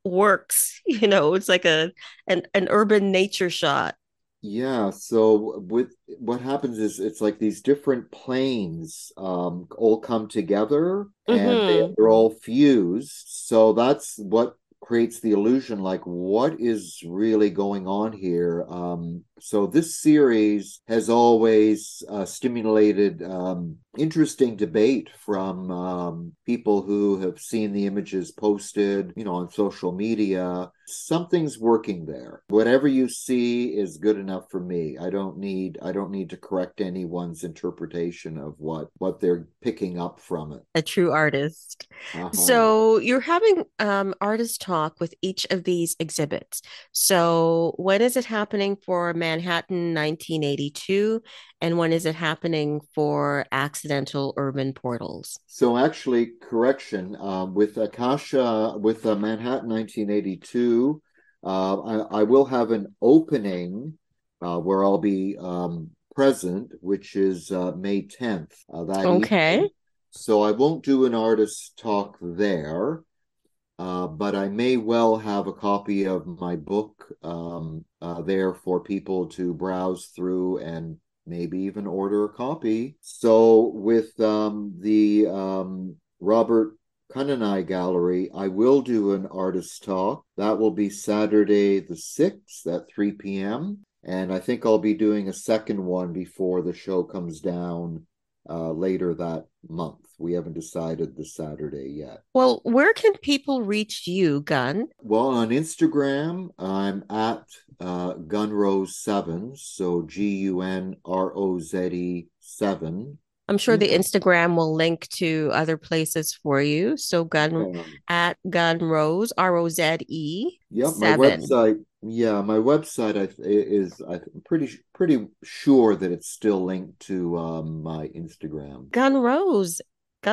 works. <laughs> You know, it's like a an, an urban nature shot. Yeah, so with what happens is it's like these different planes um, all come together and mm-hmm. they, are all fused. So that's what creates the illusion like what is really going on here um, so this series has always uh, stimulated um, interesting debate from um, people who have seen the images posted you know on social media. Something's working there. Whatever you see is good enough for me. I don't need i don't need to correct anyone's interpretation of what what they're picking up from it. A true artist. Uh-huh. so you're having um artist talk with each of these exhibits. So when is it happening for manhattan 1982 and when is it happening for accidental urban portals so actually correction um, with akasha with uh, manhattan 1982 uh, I, I, will have an opening uh, where I'll be um, present, which is uh, May 10th. Uh, that okay. Evening. So I won't do an artist talk there, uh, but I may well have a copy of my book um, uh, there for people to browse through and maybe even order a copy. So with um, the um, Robert Kananaj Gallery, I will do an artist talk. That will be Saturday the 6th at 3 p.m. And I think I'll be doing a second one before the show comes down uh, later that month. We haven't decided the Saturday yet. Well, where can people reach you, Gun? Well, on Instagram, I'm at uh, Gunroze7, so G U N R O Z E 7. I'm sure the Instagram will link to other places for you. So gun yeah. at gun roze R O Z E. Yep, my website. Yeah, my website is I'm pretty pretty sure that it's still linked to um, my Instagram. Gun Roze.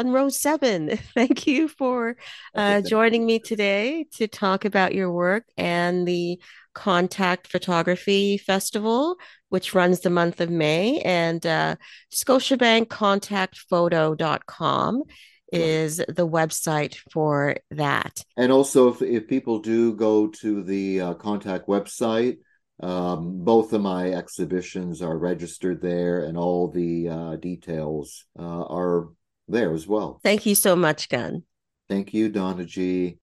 Roze 7. <laughs> Thank you for uh, joining me today to talk about your work and the Contact Photography Festival, which runs the month of May, and uh, ScotiabankContactPhoto.com is the website for that. And also, if, if people do go to the uh, Contact website, um, both of my exhibitions are registered there, and all the uh, details uh, are there as well. Thank you so much, Gun. Thank you, Donna G.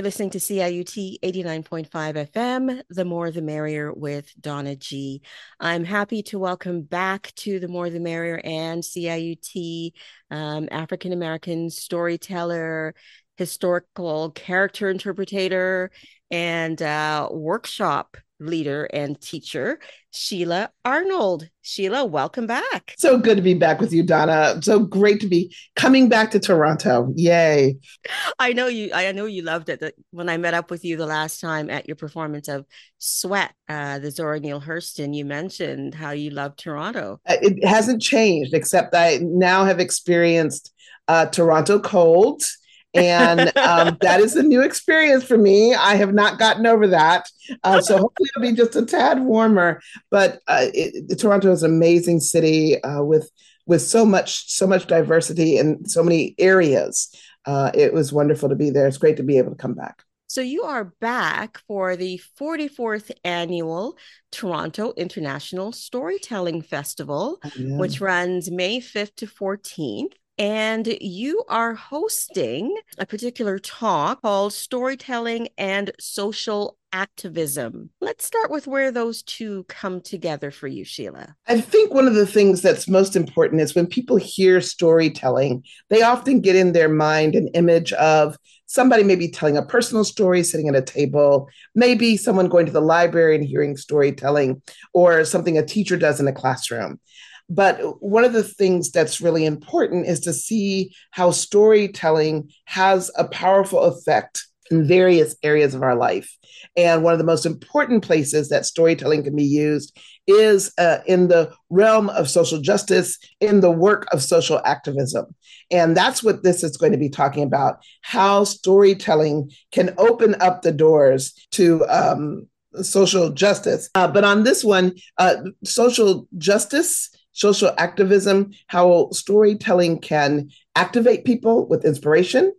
You're listening to CIUT 89.5 FM, The More the Merrier with Donna G. I'm happy to welcome back to The More the Merrier and CIUT um, African American storyteller, historical character interpreter, and uh, workshop leader and teacher, Sheila Arnold. Sheila, welcome back. So good to be back with you, Donna. So great to be coming back to Toronto. Yay. I know you I know you loved it. When I met up with you the last time at your performance of Sweat, uh, the Zora Neale Hurston, you mentioned how you love Toronto. Uh, it hasn't changed, except I now have experienced uh, Toronto cold and um, that is a new experience for me. I have not gotten over that, uh, so hopefully it'll be just a tad warmer. But uh, it, Toronto is an amazing city uh, with with so much so much diversity in so many areas. Uh, it was wonderful to be there. It's great to be able to come back. So you are back for the 44th annual Toronto International Storytelling Festival, oh, yeah. which runs May 5th to 14th and you are hosting a particular talk called Storytelling and Social Activism. Let's start with where those two come together for you, Sheila. I think one of the things that's most important is when people hear storytelling, they often get in their mind an image of somebody maybe telling a personal story sitting at a table, maybe someone going to the library and hearing storytelling, or something a teacher does in a classroom. But one of the things that's really important is to see how storytelling has a powerful effect in various areas of our life. And one of the most important places that storytelling can be used is uh, in the realm of social justice, in the work of social activism. And that's what this is going to be talking about how storytelling can open up the doors to um, social justice. Uh, but on this one, uh, social justice, social activism, how storytelling can activate people with inspiration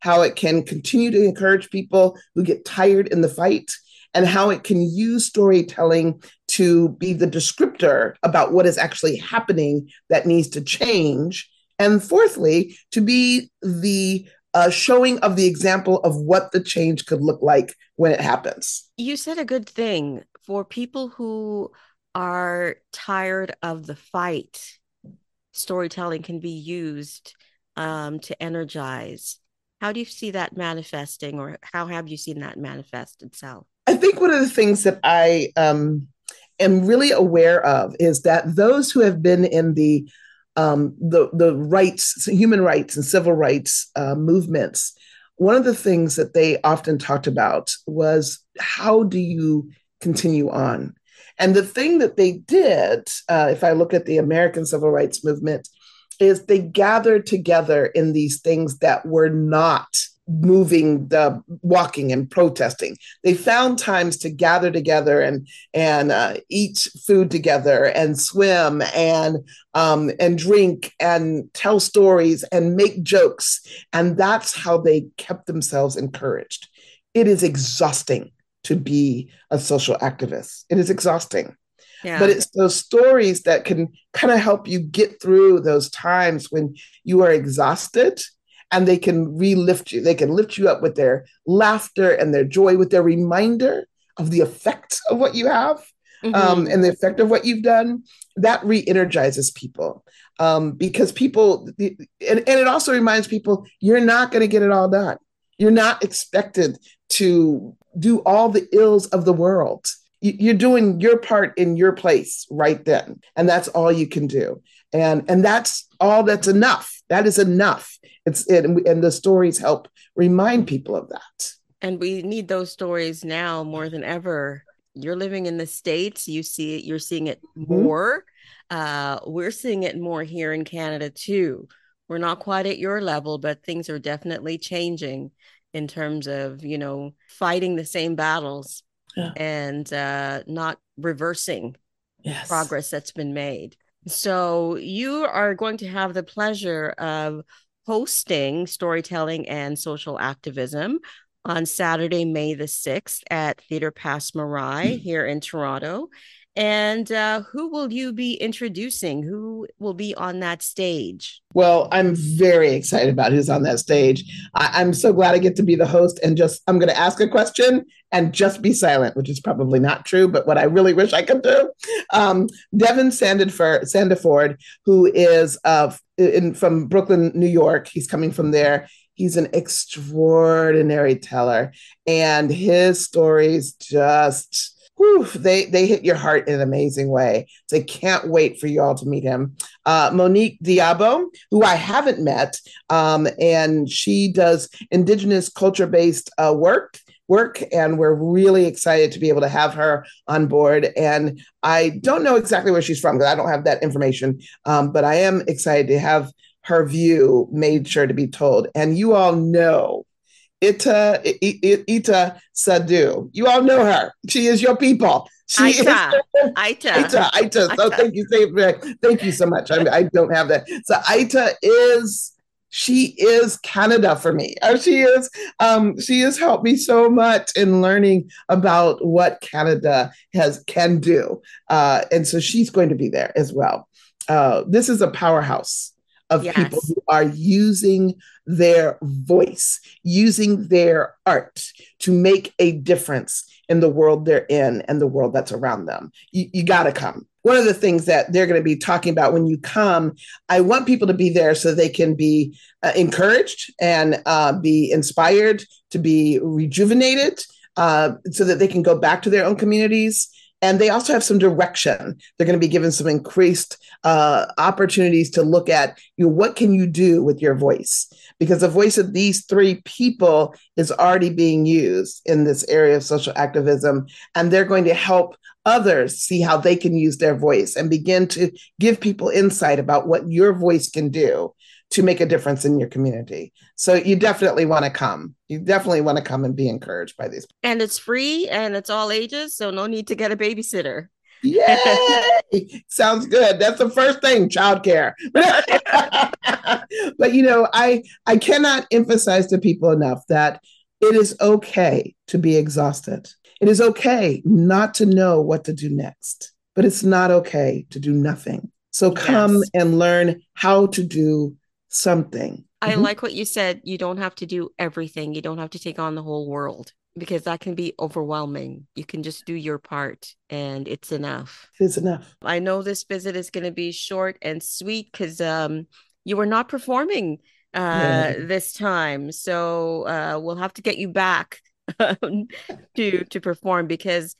how it can continue to encourage people who get tired in the fight, and how it can use storytelling to be the descriptor about what is actually happening that needs to change. And fourthly, to be the uh, showing of the example of what the change could look like when it happens. You said a good thing for people who are tired of the fight. Storytelling can be used um, to energize. How do you see that manifesting, or how have you seen that manifest itself? I think one of the things that I um, am really aware of is that those who have been in the um, the the rights, human rights, and civil rights uh, movements, one of the things that they often talked about was how do you continue on? And the thing that they did, uh, if I look at the American civil rights movement, is they gathered together in these things that were not moving the walking and protesting. They found times to gather together and and uh, eat food together and swim and um, and drink and tell stories and make jokes. And that's how they kept themselves encouraged. It is exhausting to be a social activist it is exhausting yeah. But it's those stories that can kind of help you get through those times when you are exhausted and they can relift you. They can lift you up with their laughter and their joy, with their reminder of the effect of what you have mm-hmm. um, and the effect of what you've done. That re energizes people um, because people, and, and it also reminds people you're not going to get it all done. You're not expected to do all the ills of the world. You're doing your part in your place right then and that's all you can do. And and that's all that's enough. That is enough. It's it, and the stories help remind people of that. And we need those stories now more than ever. You're living in the states. You see it you're seeing it mm-hmm. more. Uh, we're seeing it more here in canada too. We're not quite at your level but things are definitely changing in terms of you know fighting the same battles yeah. and uh, not reversing yes. progress that's been made. So you are going to have the pleasure of hosting storytelling and social activism on Saturday, May the 6th at Theatre Passe Muraille here in Toronto. And uh, who will you be introducing? Who will be on that stage? Well, I'm very excited about who's on that stage. I- am so glad I get to be the host and just, I'm going to ask a question and just be silent, which is probably not true, but what I really wish I could do. Um, Devin Sandiford, Sandiford, who is uh, in, from Brooklyn, New York, he's coming from there. He's an extraordinary teller, and his stories just whew, they they hit your heart in an amazing way. So I can't wait for you all to meet him. Uh, Monique Diabo, who I haven't met, um, and she does indigenous culture based uh, work work and we're really excited to be able to have her on board and i don't know exactly where she's from because i don't have that information um, but i am excited to have her view made sure to be told and you all know Itah Itah Sadu. You all know her. She is your people. She Itah. Is, Itah. Itah. Itah. So thank you. Thank you so much. I, I don't have that. So Itah is she is Canada for me. Uh, she is um, she has helped me so much in learning about what Canada has can do, uh, and so she's going to be there as well. Uh, this is a powerhouse of yes. people who are using their voice, using their art to make a difference in the world they're in and the world that's around them. You, you got to come. One of the things that they're going to be talking about when you come, I want people to be there so they can be uh, encouraged and uh, be inspired, to be rejuvenated, uh, so that they can go back to their own communities and they also have some direction. They're going to be given some increased uh, opportunities to look at you know, what can you do with your voice because the voice of these three people is already being used in this area of social activism, and they're going to help others see how they can use their voice and begin to give people insight about what your voice can do to make a difference in your community. So you definitely want to come. You definitely want to come and be encouraged by these. And it's free and it's all ages, so no need to get a babysitter. Yay! <laughs> Sounds good. That's the first thing, childcare. <laughs> but you know, I I cannot emphasize to people enough that it is okay to be exhausted. It is okay not to know what to do next, but it's not okay to do nothing. So come yes. and learn how to do something. I mm-hmm. like what you said. You don't have to do everything. You don't have to take on the whole world because that can be overwhelming. You can just do your part and it's enough. It's enough. I know this visit is going to be short and sweet because um, you were not performing uh, yeah. this time. So uh, we'll have to get you back <laughs> to to perform because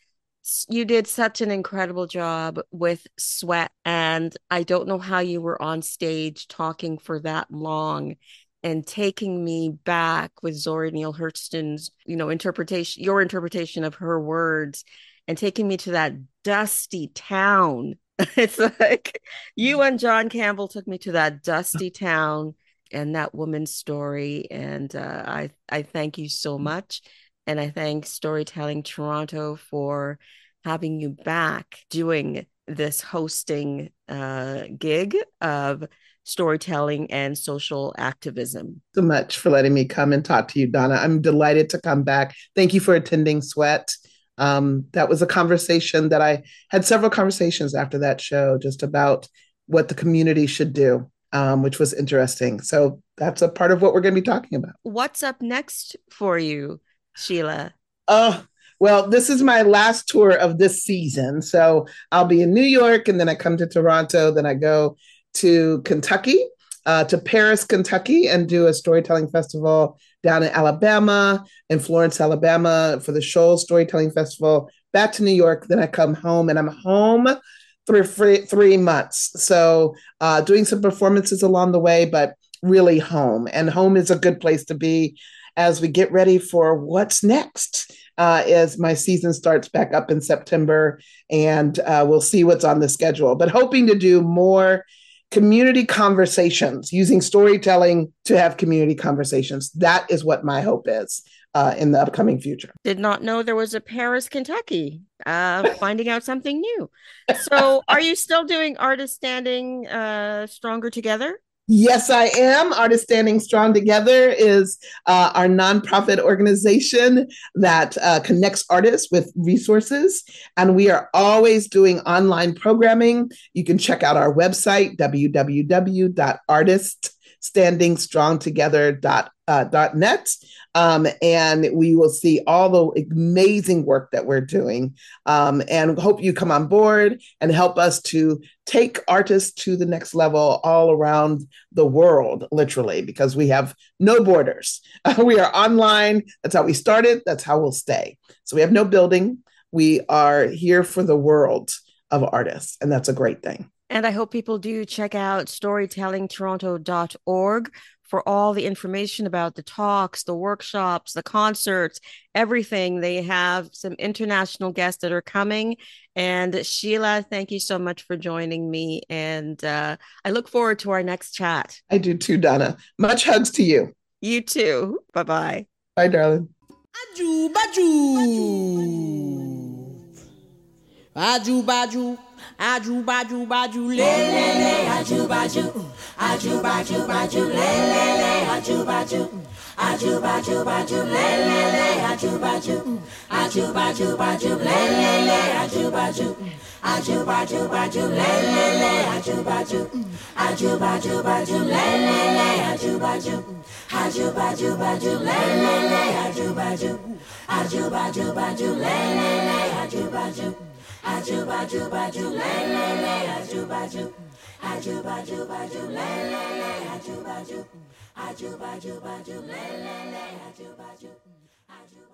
you did such an incredible job with sweat and i don't know how you were on stage talking for that long and taking me back with Zora Neale Hurston's, you know, interpretation, your interpretation of her words, and taking me to that dusty town. <laughs> it's like you and John Campbell took me to that dusty town and that woman's story. And uh, I I thank you so much. And I thank Storytelling Toronto for having you back doing this hosting uh, gig of storytelling and social activism. So much for letting me come and talk to you, Donna. I'm delighted to come back. Thank you for attending Sweat. Um, that was a conversation that I had several conversations after that show just about what the community should do, um, which was interesting. So that's a part of what we're going to be talking about. What's up next for you? Sheila? Oh, well, this is my last tour of this season. So I'll be in New York and then I come to Toronto, then I go to Kentucky, uh, to Paris, Kentucky, and do a storytelling festival down in Alabama, in Florence, Alabama, for the Shoals Storytelling Festival. Back to New York, then I come home, and I'm home for three, three months. So, uh, doing some performances along the way, but really home. And home is a good place to be as we get ready for what's next uh, as my season starts back up in September, and uh, we'll see what's on the schedule. But hoping to do more community conversations using storytelling to have community conversations. That is what my hope is. Uh, in the upcoming future. Did not know there was a Paris, Kentucky. Uh, <laughs> finding out something new. So, are you still doing artists standing uh, stronger together? Yes, I am. Artists Standing Strong Together is uh, our nonprofit organization that uh, connects artists with resources. And we are always doing online programming. You can check out our website, www.artiststandingstrongtogether.org uh, .net, um, and we will see all the amazing work that we're doing. Um, and hope you come on board and help us to take artists to the next level all around the world, literally, because we have no borders. <laughs> we are online. That's how we started. That's how we'll stay. So we have no building. We are here for the world of artists, and that's a great thing. And I hope people do check out storytellingtoronto.org for all the information about the talks, the workshops, the concerts, everything. They have some international guests that are coming. And Sheila, thank you so much for joining me. And uh, I look forward to our next chat. I do too, Donna. Much hugs to you. You too. Bye bye. Bye, darling. Aju baju. Aju baju. Aju baju baju le le le. Aju baju aju baju baju le le le. Aju baju aju baju baju le le le. Aju baju aju baju baju le le le. Aju baju aju baju baju le le le. Aju baju aju baju baju le le le. Aju baju aju baju baju le le le. Aju baju aju baju baju le le le aju baju Ajubaju-baju, le-le-le, ajubaju. Ajubaju-baju, le-le-le, ajubaju. Ajubaju-baju, le-le-le, ajubaju. Ajubaju.